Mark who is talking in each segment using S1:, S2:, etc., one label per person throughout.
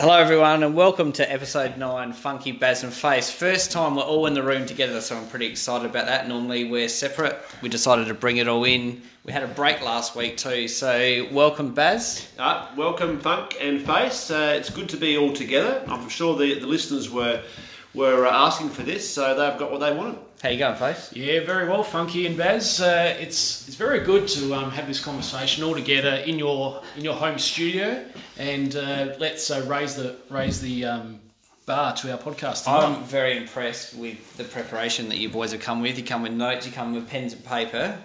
S1: Hello, everyone, and welcome to episode nine, Funky Baz and Face. First time we're all in the room together, so I'm pretty excited about that. Normally we're separate. We decided to bring it all in. We had a break last week too, so welcome, Baz.
S2: Uh, welcome, Funk and Face. Uh, it's good to be all together. I'm sure the, the listeners were were uh, asking for this, so they've got what they wanted.
S1: How you going, Face?
S3: Yeah, very well, Funky and Baz. Uh, it's it's very good to um, have this conversation all together in your in your home studio, and uh, let's uh, raise the raise the um, bar to our podcast. tonight.
S1: I'm very impressed with the preparation that you boys have come with. You come with notes, you come with pens and paper.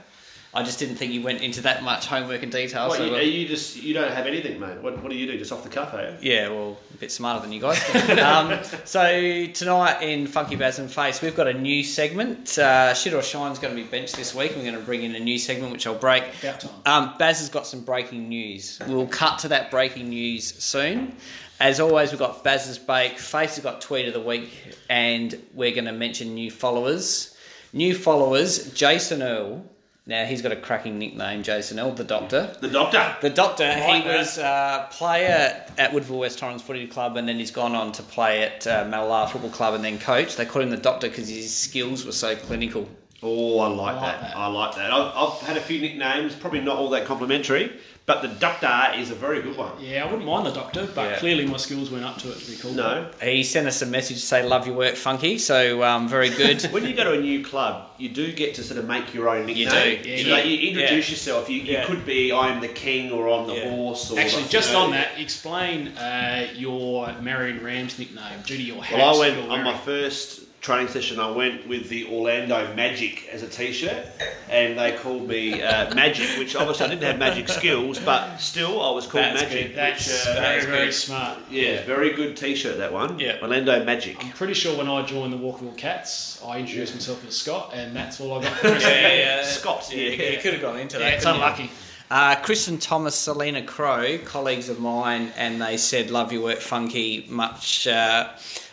S1: I just didn't think you went into that much homework and detail.
S2: What,
S1: so
S2: you, are you just you don't have anything, mate? What, what do you do? Just off the cuff, are you?
S1: Yeah, well, a bit smarter than you guys. um, so tonight in Funky Baz and Face, we've got a new segment. Uh, Shit or Shine's going to be benched this week. We're going to bring in a new segment, which I'll break.
S3: About time.
S1: Um, Baz has got some breaking news. We'll cut to that breaking news soon. As always, we've got Baz's Bake. Face has got Tweet of the Week, and we're going to mention new followers. New followers, Jason Earl. Now, he's got a cracking nickname, Jason Earl, the Doctor.
S2: The doctor.
S1: The Doctor, he
S3: that.
S1: was a player at Woodville West Torrens Footy Club and then he's gone on to play at uh, Malabar Football Club and then coach. They called him the Doctor because his skills were so clinical.
S2: Oh, I like,
S3: I like
S2: that.
S3: that.
S2: I like that. I've, I've had a few nicknames, probably not all that complimentary, but the doctor is a very good one.
S3: yeah, I wouldn't mind the doctor, but
S1: Yeah.
S3: clearly my skills weren't up to it to be called.
S2: No.
S1: He sent us a message to say, Love your work, Funky. So, um, very good.
S2: When you go to a new club, you do get to sort of make your own
S1: You
S2: nickname.
S1: do.
S3: Yeah,
S2: you,
S3: yeah.
S2: like, you introduce
S1: Yeah.
S2: yourself. You,
S1: Yeah.
S2: you could be I'm the king or I'm the
S1: Yeah.
S2: horse. Or
S3: Actually, just
S2: know,
S3: on that, explain uh, your Marion Rams nickname due to your hat.
S2: Well, I went
S3: you're
S2: on my first training session. I went with the Orlando Magic as a T-shirt, and they called me uh, Magic, which obviously I didn't have magic skills, but still I was called
S1: That's
S2: Magic.
S1: good.
S3: That's
S2: which, uh,
S3: very,
S1: that's
S3: very
S1: good.
S3: smart.
S2: yeah, very good T-shirt that one.
S1: Yeah.
S2: Orlando Magic.
S3: I'm pretty sure when I joined the Walkerville Cats, I introduced myself as Scott, and that's all I got for the rest of.
S2: Scott. Yeah,
S1: You could have gone into
S3: Yeah,
S1: that.
S3: it's
S1: couldn't you?
S3: unlucky.
S1: Uh, Chris and Thomas, Selena Crow, colleagues of mine, and they said, Love your work, Funky. Much. Uh,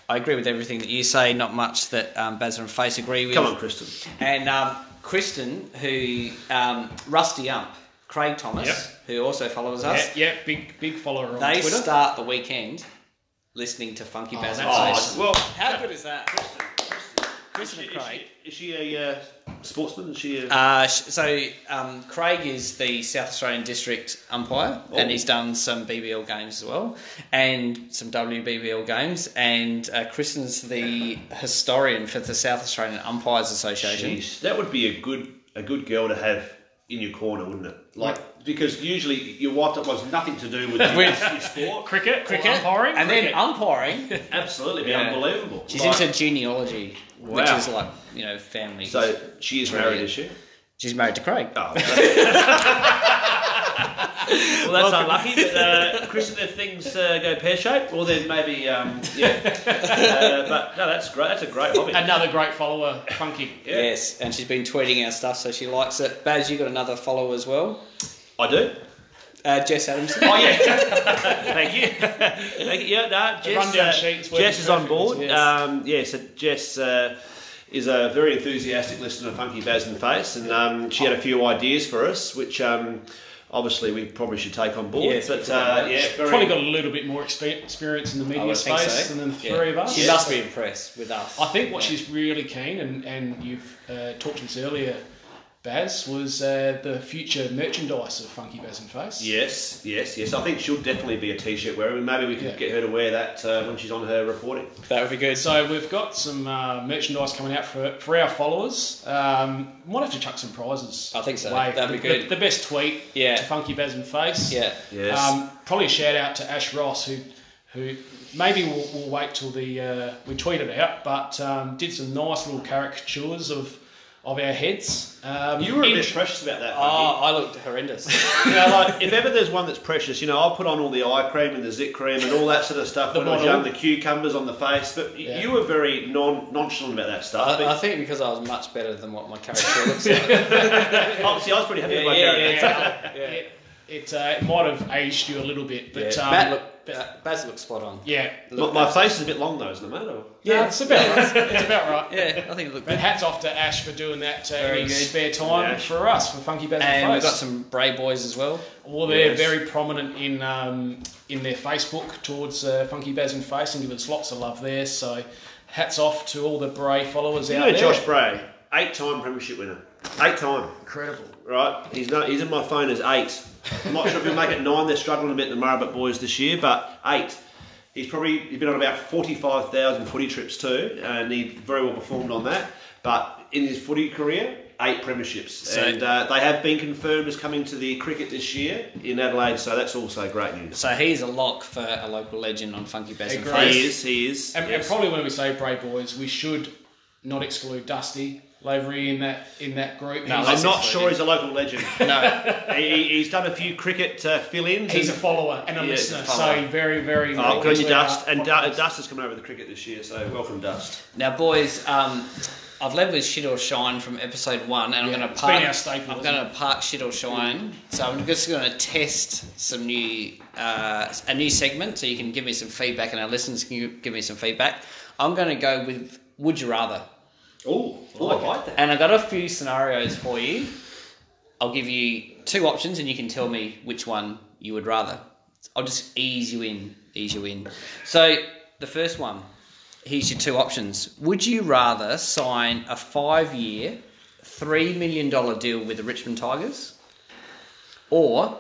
S1: I agree with everything that you say, not much that um, Baz and Face agree with.
S2: Come on, Kristen.
S1: And um, Kristen, who um, Rusty Ump, Craig Thomas,
S3: Yep.
S1: who also follows us,
S3: yeah, big big follower on
S1: they
S3: Twitter.
S1: start the weekend listening to Funky
S3: Oh,
S1: Baz and Face.
S2: Oh, well,
S1: How good is that?
S2: Is she,
S1: and
S2: is
S1: Craig.
S2: she, is she a uh, sportsman? Is she a...
S1: Uh, so um, Craig is the South Australian District umpire,
S2: Oh.
S1: and he's done some BBL games as well, and some WBBL games. And uh, Kristen's the historian for the South Australian Umpires Association.
S2: Jeez, that would be a good a good girl to have in your corner, wouldn't it? Like because usually your wife that was nothing to do with your,
S1: With-
S2: your sport.
S3: cricket,
S1: Cricket,
S3: umpiring,
S1: and
S3: cricket.
S1: then umpiring.
S2: Absolutely, be
S1: Yeah.
S2: unbelievable.
S1: She's
S2: Like-
S1: into genealogy, which is like you know family.
S2: So she is married, is she?
S1: she's married to Craig.
S2: Oh, well, that's unlucky. But uh, Kristen, if things uh, go pear shaped, well then maybe um, yeah. uh, but no, that's great. That's a great hobby.
S3: Another great follower, Funky.
S2: Yeah.
S1: Yes, and she's been tweeting our stuff, so she likes it. Baz, you got another follower as well.
S2: I do.
S1: Uh, Jess Adams.
S2: Oh yeah. Thank you. Thank you. Yeah, no, Jess, uh, Jess is on board.
S3: yes.
S2: Um, yeah, so Jess uh, is a very enthusiastic listener of Funky Baz and Face, and um, she had a few ideas for us, which um, obviously we probably should take on board.
S1: Yes,
S2: but
S1: probably
S2: uh, yeah, very,
S3: Probably got a little bit more experience in the media space
S1: so.
S3: than the
S1: Yeah.
S3: three of us.
S1: She must be impressed with us.
S3: I think what
S1: Yeah.
S3: she's really keen, and, and you've uh, talked to this earlier, Baz, was uh, the future merchandise of Funky Baz and Face.
S2: Yes, yes, yes. I think she'll definitely be a t-shirt wearer. Maybe we could
S3: Yeah.
S2: get her to wear that uh, when she's on her reporting.
S1: That would be good.
S3: So we've got some uh, merchandise coming out for, for our followers. Um, might have to chuck some prizes.
S1: I think so.
S3: away.
S1: That'd be
S3: The-
S1: good.
S3: The, the best tweet
S1: Yeah.
S3: to Funky Baz and Face.
S1: Yeah.
S2: Yes.
S3: Um, probably a shout out to Ash Ross, who, who maybe we'll, we'll wait till the uh, we tweet it out, but um, did some nice little caricatures of of our heads. Um,
S2: you were a bit precious about that.
S1: Oh,
S2: Funky.
S1: I looked horrendous.
S2: you know, like if ever there's one that's precious, you know, I'll put on all the eye cream and the zit cream and all that sort of stuff
S3: The
S2: when I was young, the cucumbers on the face. But
S3: Yeah.
S2: you were very non nonchalant about that stuff.
S1: I, I think because I was much better than what my character looks like.
S2: obviously, I was pretty happy
S1: Yeah,
S2: with my
S1: yeah,
S2: character.
S3: yeah,
S1: Yeah.
S3: it, it, uh, it might have aged you a little bit, but
S1: Yeah,
S3: um,
S1: Matt look, Baz looks spot on.
S3: yeah,
S2: My, my face is a bit long though, isn't it, mate? Or-
S3: yeah, it's about right. It's about right.
S1: Yeah, I think it looked
S3: But
S1: good.
S3: hats off to Ash for doing that uh,
S1: Very
S3: in his
S1: good.
S3: spare time
S2: Yeah.
S3: for us for Funky Baz
S1: And
S3: and
S1: we've got some Bray boys as well.
S3: Well, they're
S2: Yes.
S3: very prominent in um, in their Facebook towards uh, Funky Baz and Face and give us lots of love there. So, hats off to all the Bray followers
S2: You
S3: out
S2: know
S3: there.
S2: Josh Bray, eight-time premiership winner, eight-time.
S3: incredible.
S2: Right, he's no, he's in my phone as eight. I'm not sure if he'll make it nine. They're struggling a bit the Murrabit boys this year, but eight. He's probably he's been on about forty-five thousand footy trips too, and he very well performed on that. But in his footy career, eight premierships,
S1: So-
S2: and uh, they have been confirmed as coming to the cricket this year in Adelaide. So that's also great news.
S1: So he's a lock for a local legend on Funky Baz and
S2: He is, he is.
S3: And, and probably when we say Bray boys, we should not exclude Dusty Lavery in that in that group.
S1: No,
S3: he's,
S2: I'm not
S1: excluded.
S2: sure he's a local legend.
S1: No,
S2: he, he's done a few cricket uh, fill-ins.
S3: he's a follower and a
S2: Yeah,
S3: listener,
S2: a
S3: so very very.
S2: Oh, good you, Dust. And Du- Dust has come over the cricket this year, so welcome, Dust.
S1: Now, boys, um, I've led with shit or shine from episode one, and I'm going to
S3: it's
S1: park.
S3: been our staple,
S1: I'm going to park shit or shine. So I'm just going to test some new uh, a new segment, so you can give me some feedback, and our listeners can give me some feedback. I'm going to go with Would You Rather,
S2: Oh, I like that.
S1: and I've got a few scenarios for you. I'll give you two options, and you can tell me which one you would rather. I'll just ease you in, ease you in. So the first one, here's your two options. Would you rather sign a five-year, three million dollar deal with the Richmond Tigers, or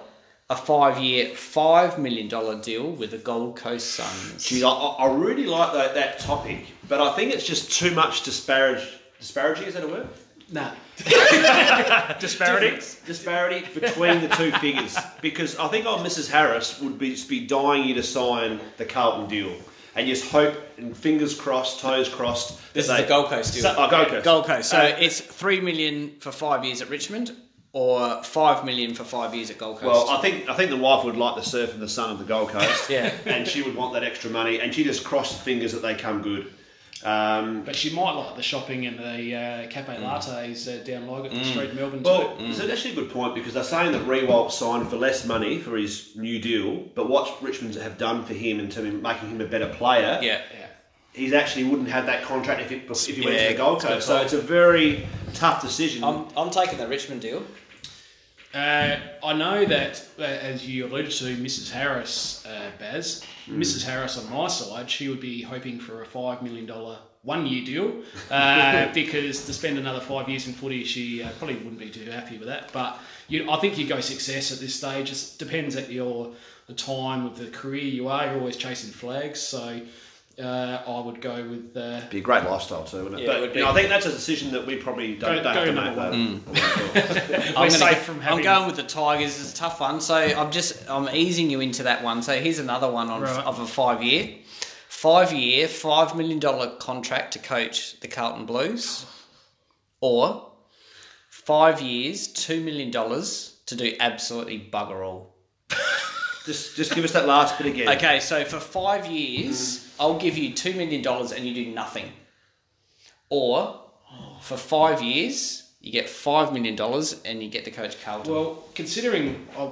S1: a five-year, five million dollar deal with the Gold Coast Suns?
S2: Gee, I, I I really like that, that topic, but I think it's just too much disparage. Disparaging, is that a word?
S3: Nah.
S2: Disparity? Disparity between the two figures. Because I think old Mrs. Harris would be, be dying you to sign the Carlton deal. And just hope, and fingers crossed, toes crossed.
S1: This
S2: that
S1: is
S2: they-
S1: the Gold Coast deal.
S2: So- oh, Gold Coast.
S1: Gold Coast. So
S2: Uh,
S1: it's three million for five years at Richmond, or five million for five years at Gold Coast.
S2: Well, I think I think the wife would like the surf and the sun of the Gold Coast.
S1: Yeah.
S2: And she would want that extra money, and she just crossed fingers that they come good. Um,
S3: But she might like the shopping and the uh, cafe lattes uh, down Lygon Street, Melbourne
S2: Well,
S3: too.
S2: it's actually a good point because they're saying that Riewoldt signed for less money for his new deal, but what Richmond have done for him in terms of making him a better player,
S1: yeah.
S3: Yeah.
S2: he actually wouldn't have that contract if, it, if he went
S1: Yeah,
S2: to the Gold Coast. So it's a very tough decision.
S1: I'm, I'm taking the Richmond deal.
S3: Uh, I know that, uh, as you alluded to, Mrs. Harris, uh, Baz, Mrs. Harris on my side, she would be hoping for a $5 million one year deal uh, because to spend another five years in footy, she uh, probably wouldn't be too happy with that. But you, I think you go success at this stage. It depends at your the time of the career you are. You're always chasing flags. So uh, I would go with. Uh,
S2: be a great lifestyle too, wouldn't it?
S1: Yeah, it
S2: but
S1: would
S2: you know. I think that's a decision that we probably don't,
S3: Go-
S2: don't have to make.
S3: one.
S2: though.
S1: I'm,
S3: safe
S1: gonna,
S3: from
S1: I'm going with the Tigers. It's a tough one. So I'm just I'm easing you into that one. So here's another one on
S3: Right.
S1: of a five year, five year, five million dollar contract to coach the Carlton Blues, or five years, two million dollars to do absolutely bugger all.
S2: Just, just give us that last bit again.
S1: Okay, so for five years, I'll give you two million dollars and you do nothing. Or for five years, you get five million dollars and you get to coach Carlton.
S3: Well, considering I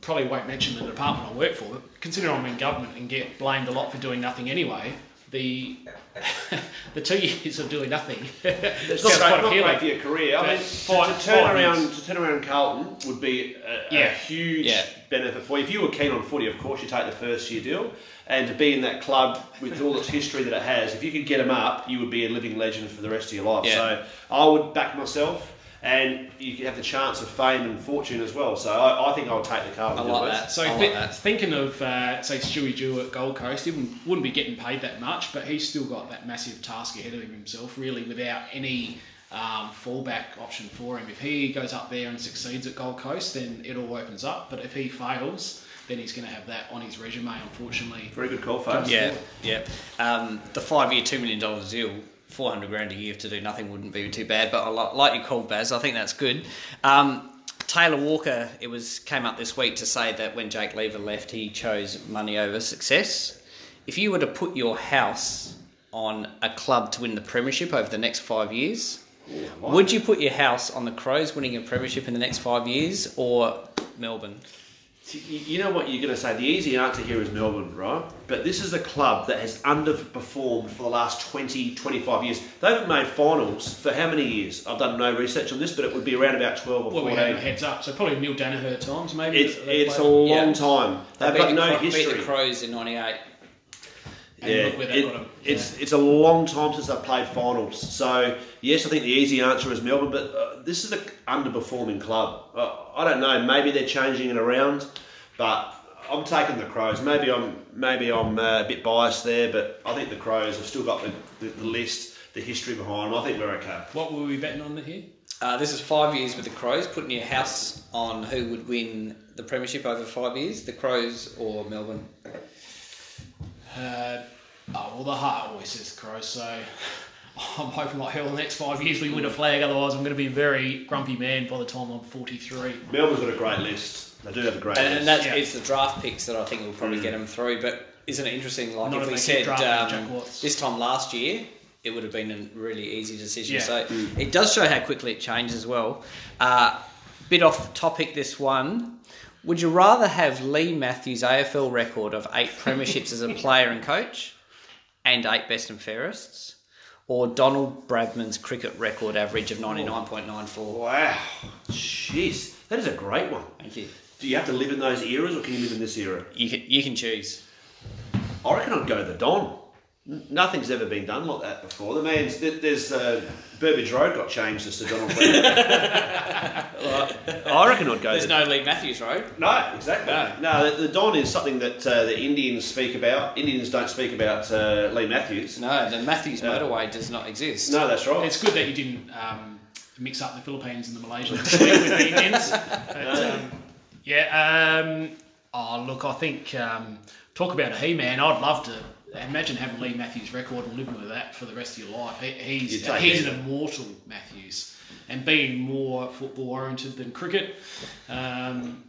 S3: probably won't mention the department I work for, but considering I'm in government and get blamed a lot for doing nothing anyway, the the two years of doing nothing
S2: It's
S3: sounds
S2: not,
S3: quite appealing.
S2: great for your career. I mean, to, to turn around to turn around Carlton would be a,
S3: Yeah.
S2: huge
S1: Yeah.
S2: benefit for you. If you were keen on footy, of course, you take the first year deal, and to be in that club with all its history that it has, if you could get them up, you would be a living legend for the rest of your life.
S1: Yeah.
S2: So I would back myself. And you could have the chance of fame and fortune as well. So I, I think I would take the Carlton.
S1: I like
S2: Wes.
S1: that.
S3: So
S1: I
S3: thi-
S1: like that.
S3: thinking of uh, say Stewie Dew at Gold Coast, he wouldn't, wouldn't be getting paid that much, but he's still got that massive task ahead of him himself, really, without any um, fallback option for him. If he goes up there and succeeds at Gold Coast, then it all opens up. But if he fails, then he's going to have that on his resume, unfortunately.
S2: Very good call, folks.
S1: Yeah, yeah. Um, the five-year, two million dollars deal, four hundred grand a year to do nothing wouldn't be too bad. But I like, you called Baz. I think that's good. Um, Taylor Walker, it was came up this week to say that when Jake Lever left, he chose money over success. If you were to put your house on a club to win the premiership over the next five years, would you put your house on the Crows winning a premiership in the next five years, or Melbourne?
S2: You you know what you're going to say? The easy answer here is Melbourne, right? But this is a club that has underperformed for the last 20, 25 years. They haven't made finals for how many years? I've done no research on this, but it would be around about 12 or
S3: Well, we
S2: 14.
S3: had a heads up, so probably Neil Daniher times maybe.
S2: It's, it's a long
S1: Yeah.
S2: time.
S1: They
S2: They've
S1: beat
S2: got
S1: the
S2: no
S1: Cro- beat the Crows in '98.
S3: And
S2: Yeah,
S3: look where that
S2: it-
S3: got 'em.
S2: it's it's a long time since they've played finals. So yes, I think the easy answer is Melbourne, but uh, this is an underperforming club. Uh, I don't know. Maybe they're changing it around, but I'm taking the Crows. Maybe I'm maybe I'm uh, a bit biased there, but I think the Crows have still got the, the, the list, the history behind them. I think we're okay.
S3: What were we betting on here?
S1: Uh, this is five years with the Crows, putting your house on who would win the premiership over five years, the Crows or Melbourne.
S3: Uh, oh well, the heart always says Crows, so I'm hoping like hell the next five years we win a flag. Otherwise, I'm going to be a very grumpy man by the time I'm 43.
S2: Melbourne's got a great list. They do have a great
S1: And,
S2: list.
S1: and that's
S3: Yeah.
S1: it's the draft picks that I think will probably get them through. But isn't it interesting? Like
S3: Not
S1: if
S3: if
S1: we said um, this time last year, it would have been a really easy decision.
S3: Yeah.
S1: So it does show how quickly it changes as well. Uh, bit off topic. This one. Would you rather have Leigh Matthews' AFL record of eight premierships as a player and coach, and eight best and fairests, or Donald Bradman's cricket record average of ninety nine point nine four?
S2: wow, jeez, that is a great one.
S1: Thank you.
S2: Do you have to live in those eras, or can you live in this era?
S1: You can you can choose.
S2: I reckon I'd go the Don. N- Nothing's ever been done like that before. The man's there's uh, Burbridge Road got changed to Sir Donald Bradman. I reckon I'd go.
S1: There's
S2: the,
S1: no Leigh Matthews road.
S2: no, exactly.
S1: No.
S2: No, the, the Don is something that uh, the Indians speak about. Indians don't speak about uh, Leigh Matthews.
S1: No, the Matthews
S2: Yeah.
S1: motorway does not exist.
S2: No, that's right.
S3: It's good that you didn't um, mix up the Philippines and the Malaysians this week with the Indians. But, um, yeah. Um, oh, look, I think um, talk about a he-man. I'd love to imagine having Leigh Matthews' record and living with that for the rest of your life. He, he's
S2: take
S3: he's
S2: it.
S3: an immortal Matthews, and being more football oriented than cricket. Um,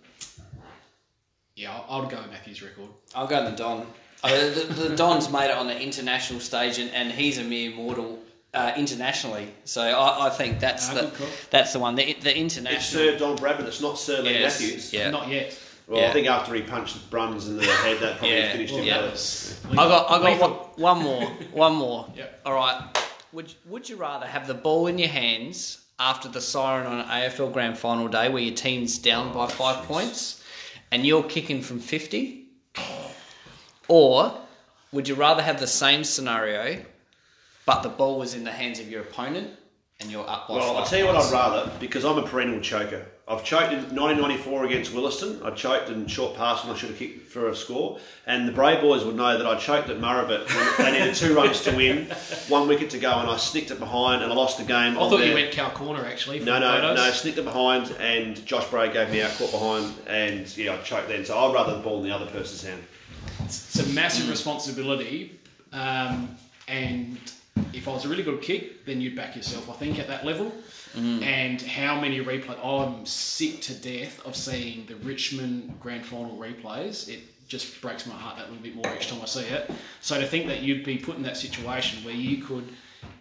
S3: yeah, I'll go with Matthews' record.
S1: I'll go the Don. Uh, the, the Don's made it on the international stage, and, and he's a mere mortal uh, internationally. So I, I think that's
S3: Ah,
S1: the that's the one. The, the
S2: It's
S1: international.
S2: Sir Don Bradman. It's not Sir Leigh
S1: Yes,
S2: Matthews.
S1: Yeah.
S3: Not yet.
S2: Well,
S1: Yeah.
S2: I think after he punched Bruns in the head, that probably
S1: Yeah.
S2: finished
S3: Well,
S2: him.
S1: Yeah.
S3: that
S1: I got I got one, one more. One more.
S3: Yep.
S1: All right. Would would you rather have the ball in your hands after the siren on an AFL Grand Final day where your team's down by oh, five points and you're kicking from fifty, or would you rather have the same scenario but the ball was in the hands of your opponent and you're up by
S2: Well, I'll tell you what
S1: points?
S2: I'd rather because I'm a perennial choker. I've choked in 1994 against Willaston. I choked in short pass when I should have kicked for a score. And the Bray boys would know that I choked at Murrabit when they needed two runs to win, one wicket to go, and I snicked it behind and I lost the game.
S3: I
S2: on
S3: thought
S2: their-
S3: you went cow corner actually. For
S2: No, no,
S3: photos.
S2: no, snicked it behind, and Josh Bray gave me out, caught behind, and yeah, I choked then. So I'd rather the ball in the other person's hand.
S3: It's a massive responsibility, um, and if I was a really good kick, then you'd back yourself. I think at that level. Mm. And how many replay? I'm sick to death of seeing the Richmond Grand Final replays. It just breaks my heart that little bit more each time I see it. So to think that you'd be put in that situation where you could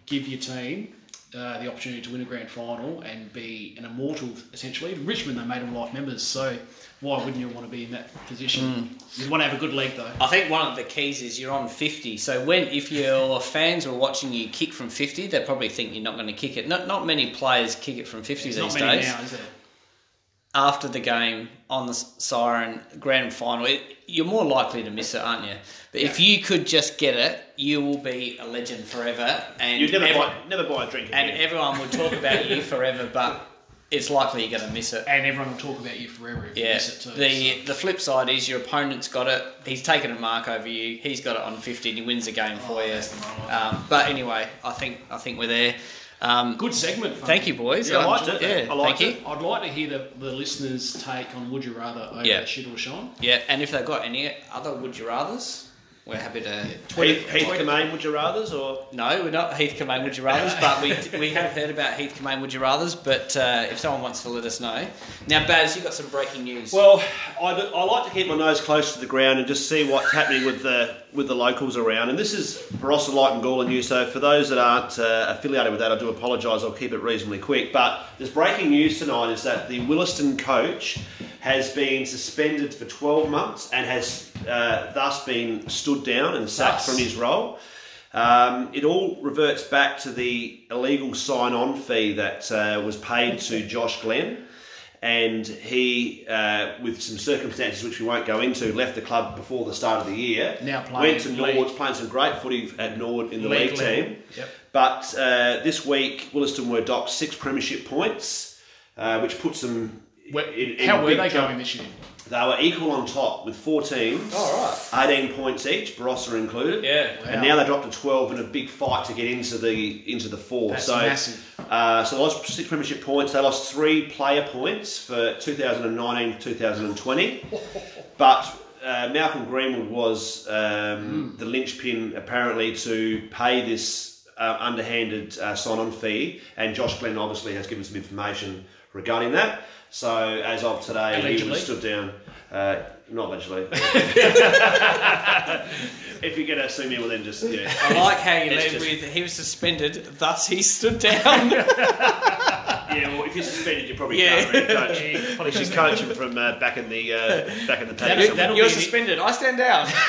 S3: give your team uh, the opportunity to win a grand final and be an immortal, essentially. In Richmond, they made them life members, so why wouldn't you want to be in that position? You'd want to have a good leg, though.
S1: I think one of the keys is you're on 50. So when if your fans are watching you kick from 50, they probably think you're not going to kick it. Not not many players kick it from 50
S3: There's
S1: these days.
S3: now?
S1: After the game on the siren grand final, it, you're more likely to miss it, aren't you? But if you could just get it, you will be a legend forever, and
S2: You'd never
S1: everyone,
S2: buy, never buy a drink
S1: and
S2: again.
S1: everyone would talk about you forever. But it's likely you're going to miss it.
S3: And everyone will talk about you forever if you miss it too.
S1: The the flip side is your opponent's got it. He's taken a mark over you. He's got it on fifty, and he wins the game for you.
S3: that's the wrong
S1: Um, but anyway, I think I think we're there. Um,
S3: Good segment. Funky.
S1: Thank you, boys.
S2: Yeah, I
S1: Um,
S2: liked it.
S1: Yeah,
S2: I liked
S1: thank
S2: it.
S1: you.
S3: I'd like to hear the, the listeners' take on Would You Rather over
S1: Yeah.
S3: Shit or Shine.
S1: Yeah, and if they've got any other would you rather's, we're happy to.
S2: Heath, Heath Kamain, would you rather's or?
S1: No, we're not Heath Kamain Would You Rather's, but we, we have heard about Heath Kamain Would You Rather's. But uh, if someone wants to let us know, now Baz, you have got some breaking news.
S2: Well, I, do- I like to keep my nose close to the ground and just see what's happening with the with the locals around. And this is Barossa Light and Gawler News. So for those that aren't uh, affiliated with that, I do apologise. I'll keep it reasonably quick. But there's breaking news tonight is that the Willaston coach has been suspended for 12 months and has uh, thus been stood down and sacked
S3: Thus.
S2: from his role. Um, it all reverts back to the illegal sign-on fee that uh, was paid to Josh Glenn, and he, uh, with some circumstances which we won't go into, left the club before the start of the year.
S3: Now playing
S2: went to. Nord's, playing some great footy at Nord in the league,
S3: League
S2: team.
S3: Yep.
S2: But uh, this week, Willaston were docked six premiership points, uh, which puts them.
S3: Where-
S2: in- in
S3: how were they
S2: trouble.
S3: going this year?
S2: They were equal on top with four teams,
S1: Oh, right.
S2: 18 points each, Barossa included.
S1: Yeah.
S2: And now they dropped to 12 in a big fight to get into the into the four.
S3: That's
S2: so,
S3: massive.
S2: Uh, so they lost six premiership points. They lost three player points for 2019 2020. but uh, Malcolm Greenwood was um, the linchpin apparently to pay this uh, underhanded uh, sign-on fee, and Josh Glenn obviously has given some information regarding that. So as of today, he
S3: Allegedly.
S2: was stood down. Uh, not allegedly. if you're going to sue me, well then just yeah.
S1: I like how you
S2: It's
S1: led
S2: just-
S1: with he was suspended, thus he stood down.
S2: Yeah, well, if you're suspended, you probably
S1: Yeah.
S2: can't really coach.
S3: Yeah, you
S2: Probably should coach him from uh, back in the uh, back in the paddock.
S3: That'll- that'll
S1: You're
S3: be-
S1: suspended. I stand down.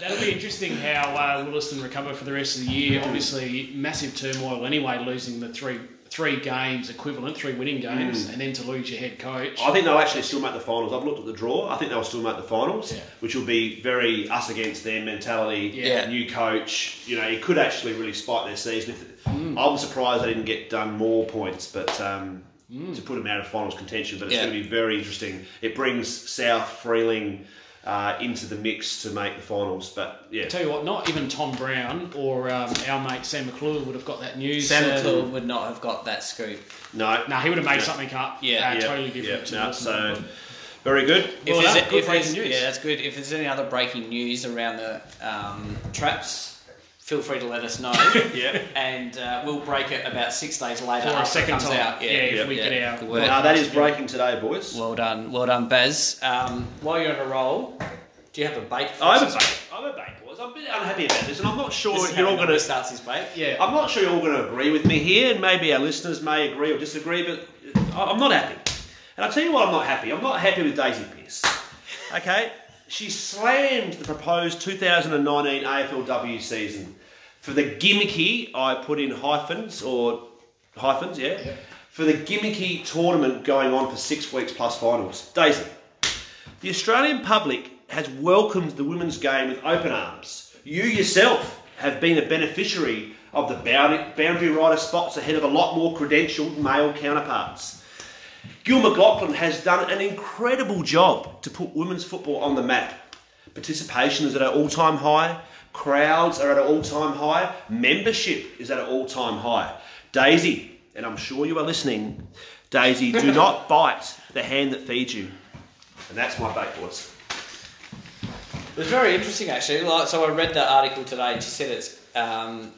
S3: That'll be interesting how uh, Willaston recover for the rest of the year. Obviously, massive turmoil anyway, losing the three three games equivalent, three winning games,
S2: Mm.
S3: and then to lose your head coach.
S2: I think they'll actually still make the finals. I've looked at the draw. I think they'll still make the finals,
S3: Yeah.
S2: which will be very us against them mentality.
S3: Yeah.
S2: New coach. You know, it could actually really spike their season. If
S3: Mm.
S2: I'm surprised they didn't get done more points, but um,
S3: Mm.
S2: to put them out of finals contention. But it's
S1: Yeah.
S2: going to be very interesting. It brings South Freeling uh, into the mix to make the finals. But yeah,
S3: Tell you what, not even Tom Brown or um, our mate Sam McClure would have got that news.
S1: Sam
S3: uh,
S1: McClure would not have got that scoop.
S2: no,
S3: No, he would have made
S2: Yeah.
S3: something up.
S1: Yeah.
S3: uh,
S2: Yeah,
S3: totally
S2: yeah,
S3: different. to
S2: no, so very good.
S1: If
S3: Well
S1: there's.
S3: Good
S1: if there's-
S3: breaking news.
S1: Yeah, that's good. If there's any other breaking news around the um, traps, feel free to let us know.
S2: Yeah.
S1: And uh, we'll break it about six days later
S3: for a second time.
S1: out.
S3: Yeah,
S1: Yeah,
S3: if we
S1: yeah.
S3: get our
S1: Good work.
S2: Now that is breaking today, boys.
S1: Well done, well done, Baz. Um, while you're on a roll, do you have a bake? For
S2: I
S1: us?
S2: have a bait. I have a bait, boys. I'm a bit unhappy about this, and I'm not sure
S1: This is
S2: you're all going to.
S1: starts his bake.
S3: Yeah.
S2: I'm not sure you're all going to agree with me here, and maybe our listeners may agree or disagree, but I- I'm not happy. And I'll tell you why I'm not happy. I'm not happy with Daisy Pearce. Okay? She slammed the proposed 2019 AFLW season for the gimmicky, I put in hyphens, or hyphens, yeah? For the gimmicky tournament going on for six weeks plus finals. Daisy, the Australian public has welcomed the women's game with open arms. You yourself have been a beneficiary of the boundary, boundary rider spots ahead of a lot more credentialed male counterparts. Gil McLachlan has done an incredible job to put women's football on the map. Participation is at an all time high, crowds are at an all time high, membership is at an all time high. Daisy, and I'm sure you are listening, Daisy, do not bite the hand that feeds you. And that's my bait, boys.
S1: It was very interesting actually. Like, so I read the article today. and She said it's um,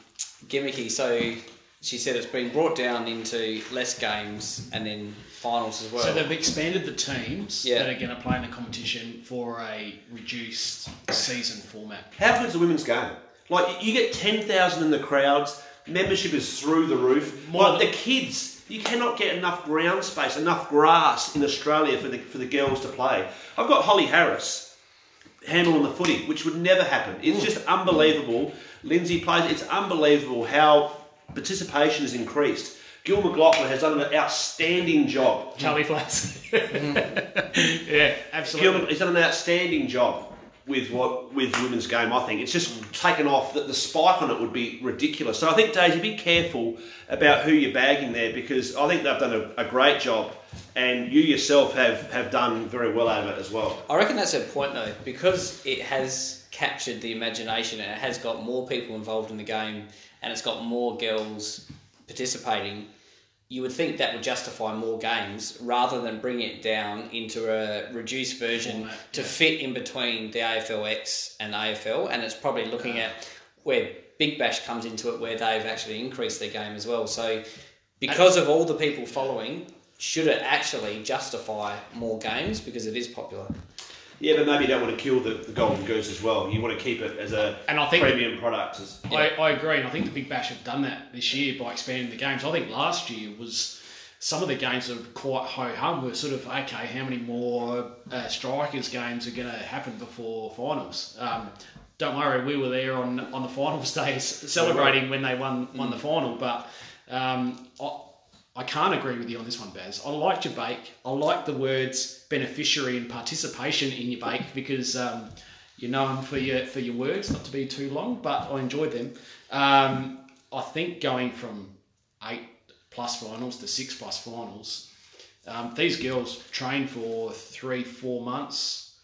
S1: gimmicky. So she said it's been brought down into less games and then finals as well.
S3: So they've expanded the teams
S1: Yeah.
S3: that are going to play in the competition for a reduced season format.
S2: How good's the women's game? Like you get ten thousand in the crowds, membership is through the roof.
S3: More
S2: like
S3: than-
S2: the kids, you cannot get enough ground space, enough grass in Australia for the for the girls to play. I've got Holly Harris handling the footy, which would never happen. It's just unbelievable. Lindsay plays. It's unbelievable how participation has increased. Gil McLachlan has done an outstanding job.
S3: Charlie Flats.
S2: Mm-hmm.
S3: yeah, absolutely.
S2: Gilman, he's done an outstanding job with what with women's game. I think it's just taken off. That the spike on it would be ridiculous. So I think Daisy, be careful about who you're bagging there because I think they've done a, a great job, and you yourself have have done very well out of it as well.
S1: I reckon that's a point though, because it has captured the imagination and it has got more people involved in the game and it's got more girls participating. You would think that would justify more games rather than bring it down into a reduced version
S3: Format,
S1: to fit in between the AFLX and AFL. And it's probably looking at where Big Bash comes into it, where they've actually increased their game as well. So, because of all the people following, should it actually justify more games because it is popular?
S2: Yeah, but maybe you don't want to kill the, the golden goose as well. You want to keep it as a
S3: And I think-
S2: premium product. As,
S3: I, I agree, and I think the Big Bash have done that this year by expanding the games. I think last year was some of the games are quite ho hum. We're sort of okay. How many more uh, strikers games are going to happen before finals? Um, don't worry, we were there on on the finals days celebrating when they won won the final. But um, I, I can't agree with you on this one, Baz. I like your bake. I like the words beneficiary and participation in your bake because um, you're known for your for your words, not to be too long, but I enjoyed them. Um, I think going from eight plus finals to six plus finals, um, these girls train for three, four months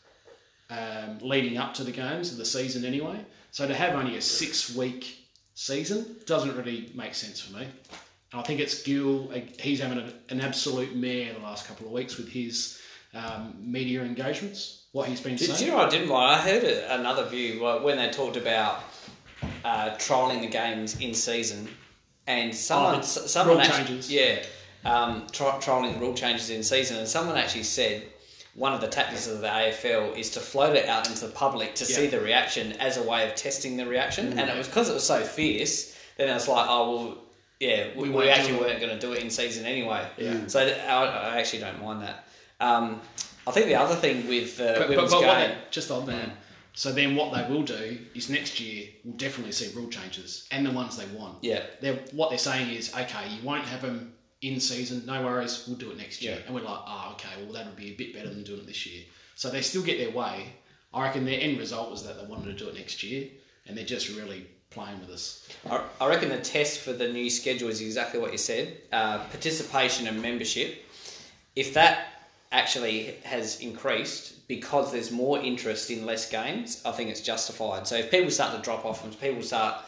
S3: um, leading up to the games of the season anyway. So to have only a six week season doesn't really make sense for me. I think it's Gill. He's having a, an absolute mare the last couple of weeks with his um, media engagements. What he's been
S1: Did
S3: saying.
S1: you know what I didn't like? I heard a- another view when they talked about uh, trolling the games in season, and someone,
S3: Oh,
S1: someone
S3: rule
S1: actually,
S3: changes.
S1: yeah, um, tro- trolling the rule changes in season, and someone actually said one of the tactics of the AFL is to float it out into the public to see the reaction as a way of testing the reaction,
S3: Mm.
S1: and it was because it was so fierce. Then was like, oh well, yeah, we,
S3: We
S1: we, actually weren't going to do it in season anyway.
S3: Yeah.
S1: So I, I actually don't mind that. Um, I think the other thing with uh,
S3: But, but,
S1: women's
S3: but
S1: game,
S3: they, just on that. So then, what they will do is next year we'll definitely see rule changes and the ones they want.
S1: yeah,
S3: They're, what they're saying is, okay, you won't have them in season. No worries, we'll do it next year.
S1: Yeah.
S3: And we're like, oh, okay, well that would be a bit better than doing it this year. So they still get their way. I reckon their end result was that they wanted to do it next year, and they're just really playing with us.
S1: I, I reckon the test for the new schedule is exactly what you said: uh, participation and membership. If that actually has increased because there's more interest in less games, I think it's justified. So if people start to drop off and people start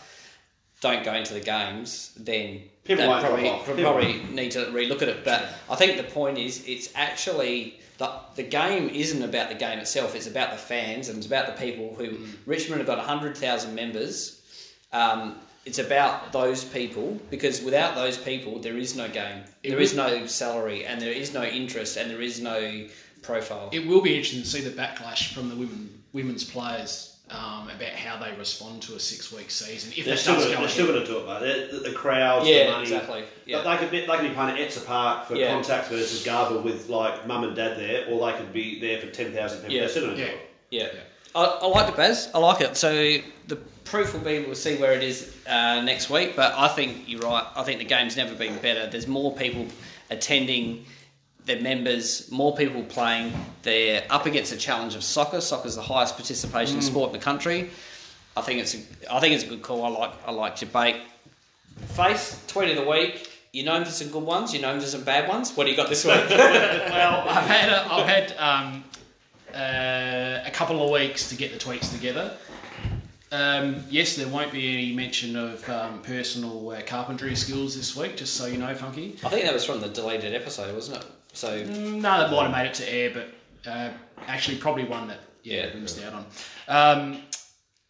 S1: don't go into the games, then
S2: People
S1: they probably, probably
S2: People
S1: need to relook at it. But I think the point is, it's actually the the game isn't about the game itself. It's about the fans and it's about the people who
S2: Mm.
S1: Richmond have got hundred thousand members. Um, it's about those people because without those people, there is no game.
S3: It
S1: There is
S3: will-
S1: no salary, and there is no interest, and there is no profile.
S3: It will be interesting to see the backlash from the women women's players um, about how they respond to a six week season. If
S2: They're still, gonna,
S3: go
S2: they're still going to do it, mate. The, the crowds,
S1: Yeah,
S2: the money.
S1: exactly. Yeah.
S2: They could be, they could be playing at Etzer Park for
S1: Yeah.
S2: Contacts versus Garville with like mum and dad there, or they could be there for ten thousand people.
S1: Yeah.
S2: They're still going to
S3: Yeah.
S2: do it.
S1: Yeah. I, I like it, Baz. I like it. So the proof will be we'll see where it is uh, next week. But I think you're right. I think the game's never been better. There's more people attending. Their members, more people playing. They're up against the challenge of soccer. Soccer's the highest participation sport in the country. I think it's a, I think it's a good call. I like I like debate. Face tweet of the week. You know him for some good ones. You know him for some bad ones. What do you got this week?
S3: well, I've had a, I've had um, uh, a couple of weeks to get the tweets together. Um, yes, there won't be any mention of um, personal uh, carpentry skills this week, just so you know, Funky.
S1: I think that was from the deleted episode, wasn't it? So
S3: No, that might have made it to air, but uh, actually probably one that yeah,
S1: Yeah.
S3: we missed out on. Um,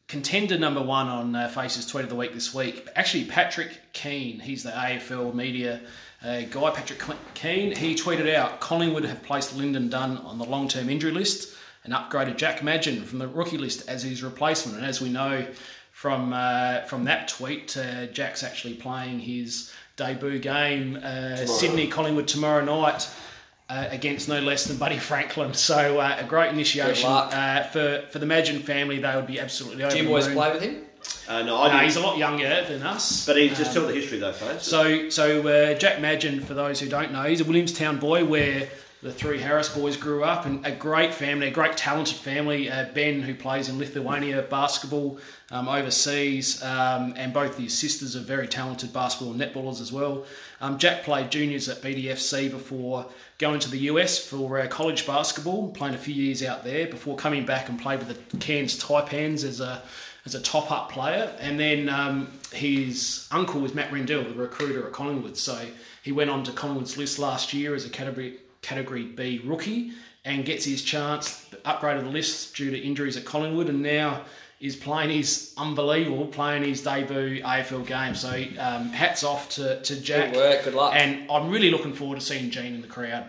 S3: contender number one on uh, Faces Tweet of the Week this week. Actually, Patrick Keane. He's the AFL media uh, guy. Patrick Keane. He tweeted out Collingwood have placed Lyndon Dunn on the long-term injury list and upgraded Jack Madgen from the rookie list as his replacement. And as we know from uh, from that tweet, uh, Jack's actually playing his debut game uh, Sydney Collingwood tomorrow night. Uh, against no less than Buddy Franklin, so uh, a great initiation uh, for for the Madgen family. They would be absolutely over
S1: Do you boys
S3: moon.
S1: play with him?
S2: Uh, no, I
S3: No,
S2: didn't.
S3: he's a lot younger than us.
S2: but he just told the history though, folks.
S3: So, so uh, Jack Madgen, for those who don't know, he's a Williamstown boy where the three Harris boys grew up, and a great family, a great talented family. Uh, ben, who plays in Lithuania basketball um, overseas, um, and both his sisters are very talented basketball and netballers as well. Um, Jack played juniors at BDFC before going to the US for uh, college basketball, playing a few years out there before coming back and played with the Cairns Taipans as a as a top up player. And then um, his uncle was Matt Rendell, the recruiter at Collingwood. So he went on to Collingwood's list last year as a category category B rookie and gets his chance, upgraded the list due to injuries at Collingwood, and now is playing his unbelievable, playing his debut AFL game. So um, hats off to, to Jack.
S1: Good work, good luck.
S3: And I'm really looking forward to seeing Gene in the crowd.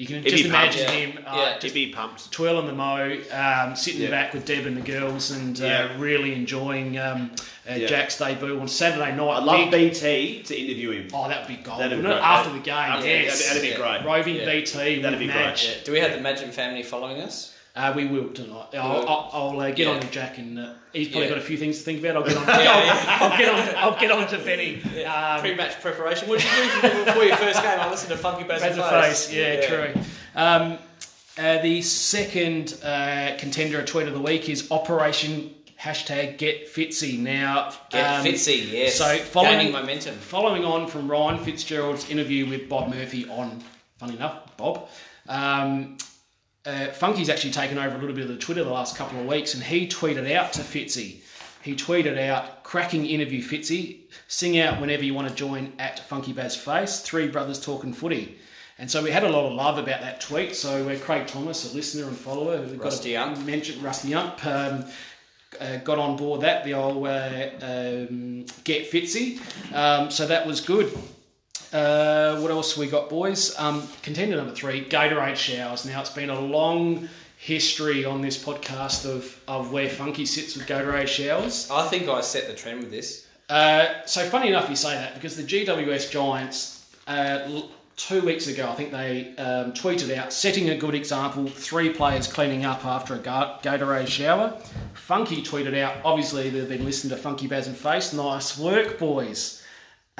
S3: You can
S2: He'd
S3: just
S2: be pumped,
S3: imagine
S1: yeah.
S3: him uh,
S1: Yeah.
S3: Just
S2: be pumped.
S3: twirling the mo, um, sitting
S2: Yeah.
S3: back with Deb and the girls, and uh,
S2: Yeah.
S3: really enjoying um, uh,
S2: Yeah.
S3: Jack's debut on Saturday night.
S2: I'd love
S3: Big-
S2: BT to interview him.
S3: Oh, that would be gold.
S2: That'd be great.
S3: After the game,
S2: That'd-
S3: yes.
S2: That'd, that'd be
S1: Yeah.
S2: great.
S3: Roving
S1: Yeah.
S3: BT
S2: That'd
S3: with
S2: be great, yeah.
S1: Do we have the Imagine family following us?
S3: Uh, we will tonight. I'll. I'll, I'll uh, get
S1: Yeah.
S3: on to Jack, and uh, he's probably
S1: Yeah.
S3: got a few things to think about. I'll get on.
S1: yeah.
S3: I'll, I'll get on. I'll get on to Benny. Um,
S1: Pre-match preparation. What did you do before your first game? I listened to Funky Bass
S3: As
S1: and Face.
S3: face, yeah, true. Um, uh, the second uh, contender tweet of the week is Operation hashtag Get Fitzy. Now,
S1: Get
S3: um,
S1: Fitzy, yes.
S3: So following
S1: Gaining momentum.
S3: following on from Ryan Fitzgerald's interview with Bob Murphy on, funny enough, Bob. Um, uh, Funky's actually taken over a little bit of the Twitter the last couple of weeks, and he tweeted out to Fitzy. He tweeted out, "Cracking interview, Fitzy. Sing out whenever you want to join at Funky Baz Face. Three brothers talking footy." And so we had a lot of love about that tweet. So uh, Craig Thomas, a listener and follower, who got
S1: Rusty Ump.
S3: mentioned Rusty Ump, um, uh, got on board that the old uh, um, get Fitzy. Um, so that was good. Uh, what else we got, boys? Um, contender number three, Gatorade showers. Now it's been a long history on this podcast of, of where Funky sits with Gatorade showers.
S1: I think I set the trend with this.
S3: Uh, so funny enough, you say that because the GWS Giants uh, two weeks ago, I think they um, tweeted out setting a good example. Three players cleaning up after a Ga- Gatorade shower. Funky tweeted out. Obviously, they've been listening to Funky Baz and Face. Nice work, boys.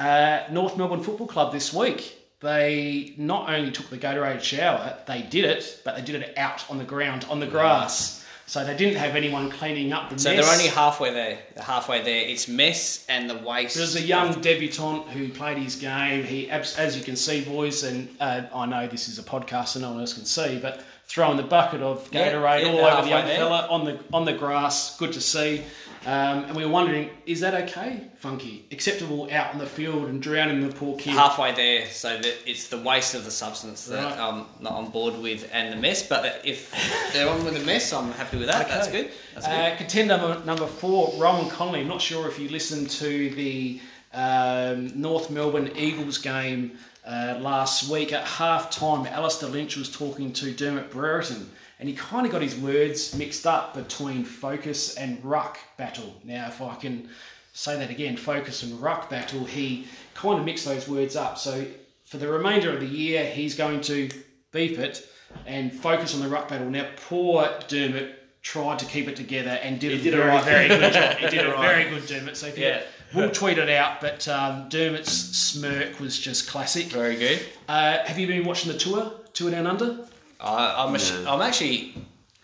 S3: Uh, North Melbourne Football Club this week. They not only took the Gatorade shower, they did it, but they did it out on the ground, on the grass. So they didn't have anyone cleaning up the
S1: So
S3: mess.
S1: they're only halfway there. They're halfway there. It's mess and the waste.
S3: There's a young debutant who played his game. He, as you can see, boys, and uh, I know this is a podcast, so no one else can see, but throwing the bucket of Gatorade
S1: yeah,
S3: all over the young
S1: there.
S3: fella on the on the grass. Good to see. Um, and we were wondering, is that okay, Funky? Acceptable out in the field and drowning the poor kid?
S1: halfway there, so that it's the waste of the substance that
S3: Right.
S1: I'm not on board with, and the mess. But if they're on with the mess, I'm happy with that. That's good. That's good.
S3: Uh, contender number, number four, Rowan Connolly. I'm not sure if you listened to the um, North Melbourne Eagles game uh, last week. At half time, Alistair Lynch was talking to Dermott Brereton, and he kind of got his words mixed up between focus and ruck battle. Now, if I can say that again, focus and ruck battle, he kind of mixed those words up. So for the remainder of the year, he's going to beep it and focus on the ruck battle. Now, poor Dermott tried to keep it together and did, a
S2: did it
S3: very,
S2: right.
S3: very good job. He did a
S2: Right.
S3: very good Dermott. So if you-
S1: Yeah.
S3: we'll tweet it out, but um, Dermott's smirk was just classic.
S1: Very good.
S3: Uh, have you been watching the tour, Tour Down Under?
S1: I, I'm, ash- I'm actually,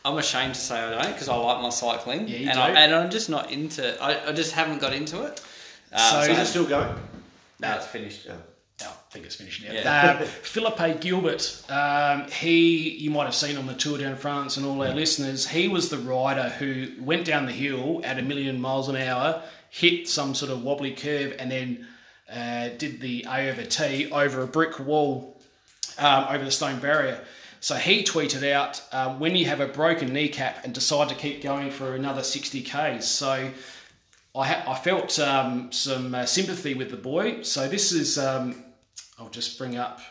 S1: I'm ashamed to say I don't because I like my cycling,
S3: Yeah, you
S1: and,
S3: do.
S1: I, and I'm just not into. I, I just haven't got into it. Uh,
S3: So-
S2: Is it still going?
S1: no, it's finished.
S2: Yeah.
S3: Oh, I think it's finished now.
S1: Yeah.
S3: Uh, Philippe Gilbert, um, he, you might have seen on the tour down France and all our listeners, he was the rider who went down the hill at a million miles an hour, hit some sort of wobbly curve, and then uh, did the A over T over a brick wall um, over the stone barrier. So he tweeted out, um, when you have a broken kneecap and decide to keep going for another 60 Ks. So I, ha- I felt um, some uh, sympathy with the boy. So this is, um, I'll just bring up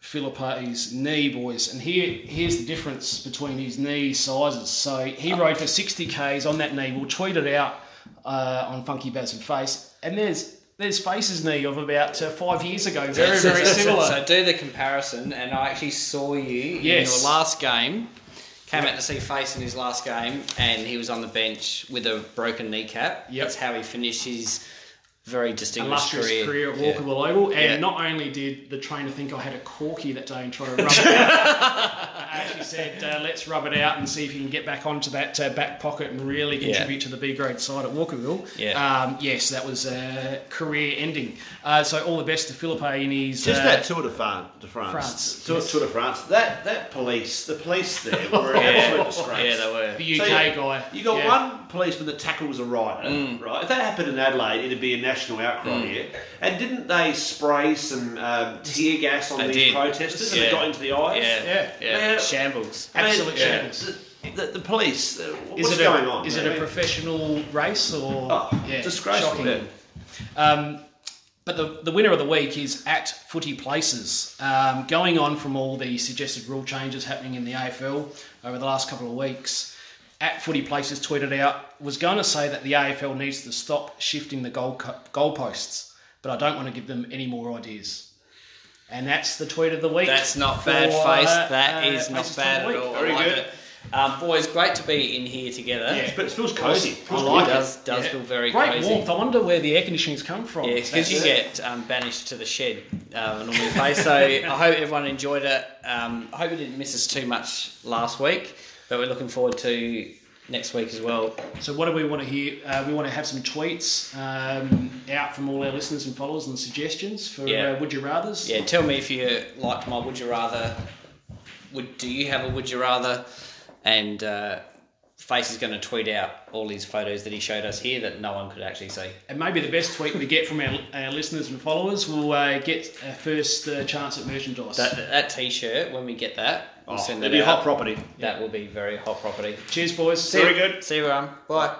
S3: Philippe's knee, boys. And here, here's the difference between his knee sizes. So he rode for 60 Ks on that knee. We'll tweet it out uh, on Funky Baz and Face. And there's there's Face's knee of about uh, five years ago. Very, very similar.
S1: So do the comparison, and I actually saw you in your last game. Came out to see Face in his last game, and he was on the bench with a broken kneecap.
S3: Yep.
S1: That's how he finished his very distinguished
S3: illustrious career, at
S1: Yeah.
S3: Walkerville Oval, and
S1: Yeah.
S3: not only did the trainer think I had a corky that day and try to rub it out, I actually said, uh, "Let's rub it out and see if you can get back onto that uh, back pocket and really contribute to the B grade side at Walkerville."
S1: Yeah.
S3: Um, yes, that was uh, career ending. Uh, so all the best to Philippe in his.
S2: Just
S3: uh,
S2: that Tour de France. De France.
S3: France,
S2: Tour,
S3: yes.
S2: Tour de France. That that police, the police there were an absolute disgrace.
S1: Yeah, they were.
S3: the
S2: So
S3: UK
S2: you-
S3: guy.
S2: You got
S3: Yeah.
S2: one policeman that tackles a rider, right? If that happened in Adelaide, it'd be a national outcry here. And didn't they spray some um, tear gas on
S1: They
S2: these
S1: did.
S2: protesters and it got into the eyes?
S1: Yeah,
S3: Yeah.
S1: yeah,
S2: Yeah.
S1: shambles.
S2: I mean,
S3: Absolute
S2: yeah,
S3: shambles.
S2: The, the, the police. Uh,
S3: Is
S2: what's
S3: it
S2: going
S3: a,
S2: on?
S3: Is
S2: I
S3: it a professional race or
S2: Oh,
S3: yeah,
S2: disgraceful.
S3: shocking. Um, but the, the winner of the week is at Footy Places. Um, going on from all the suggested rule changes happening in the AFL over the last couple of weeks, at Footy Places tweeted out was going to say that the AFL needs to stop shifting the goal goalposts, but I don't want to give them any more ideas. And that's the tweet of the week.
S1: That's not bad, face.
S3: uh,
S1: That
S3: uh,
S1: is not bad at all. I
S2: Very
S1: like
S2: good.
S1: it. Um, boys, great to be in here together.
S3: Yeah.
S2: But it feels cosy.
S3: I like
S1: it does,
S3: it.
S1: does
S3: Yeah.
S1: feel very
S3: Great
S1: cozy.
S3: warmth. I wonder where the air conditioning's come from.
S1: Yeah, because you
S3: That's-
S1: get um, banished to the shed uh, normally play. So I hope everyone enjoyed it. Um, I hope you didn't miss us too much last week, but we're looking forward to next week as well.
S3: So what do we want to hear? Uh, we want to have some tweets um, out from all our listeners and followers and suggestions for
S1: Yeah.
S3: uh, would you rather's.
S1: Yeah, tell me if you liked my would you rather. Would do you have a would you rather? And uh, Face is going to tweet out all these photos that he showed us here that no one could actually see.
S3: And maybe the best tweet we get from our, our listeners and followers will uh, get our first uh, chance at merchandise.
S1: That that t-shirt when we get that, we'll
S2: Oh,
S1: send
S2: it'll
S1: that
S2: be
S1: out.
S2: hot property.
S1: That will be very hot property.
S3: Cheers, boys.
S2: Very good.
S1: See you, everyone. Bye.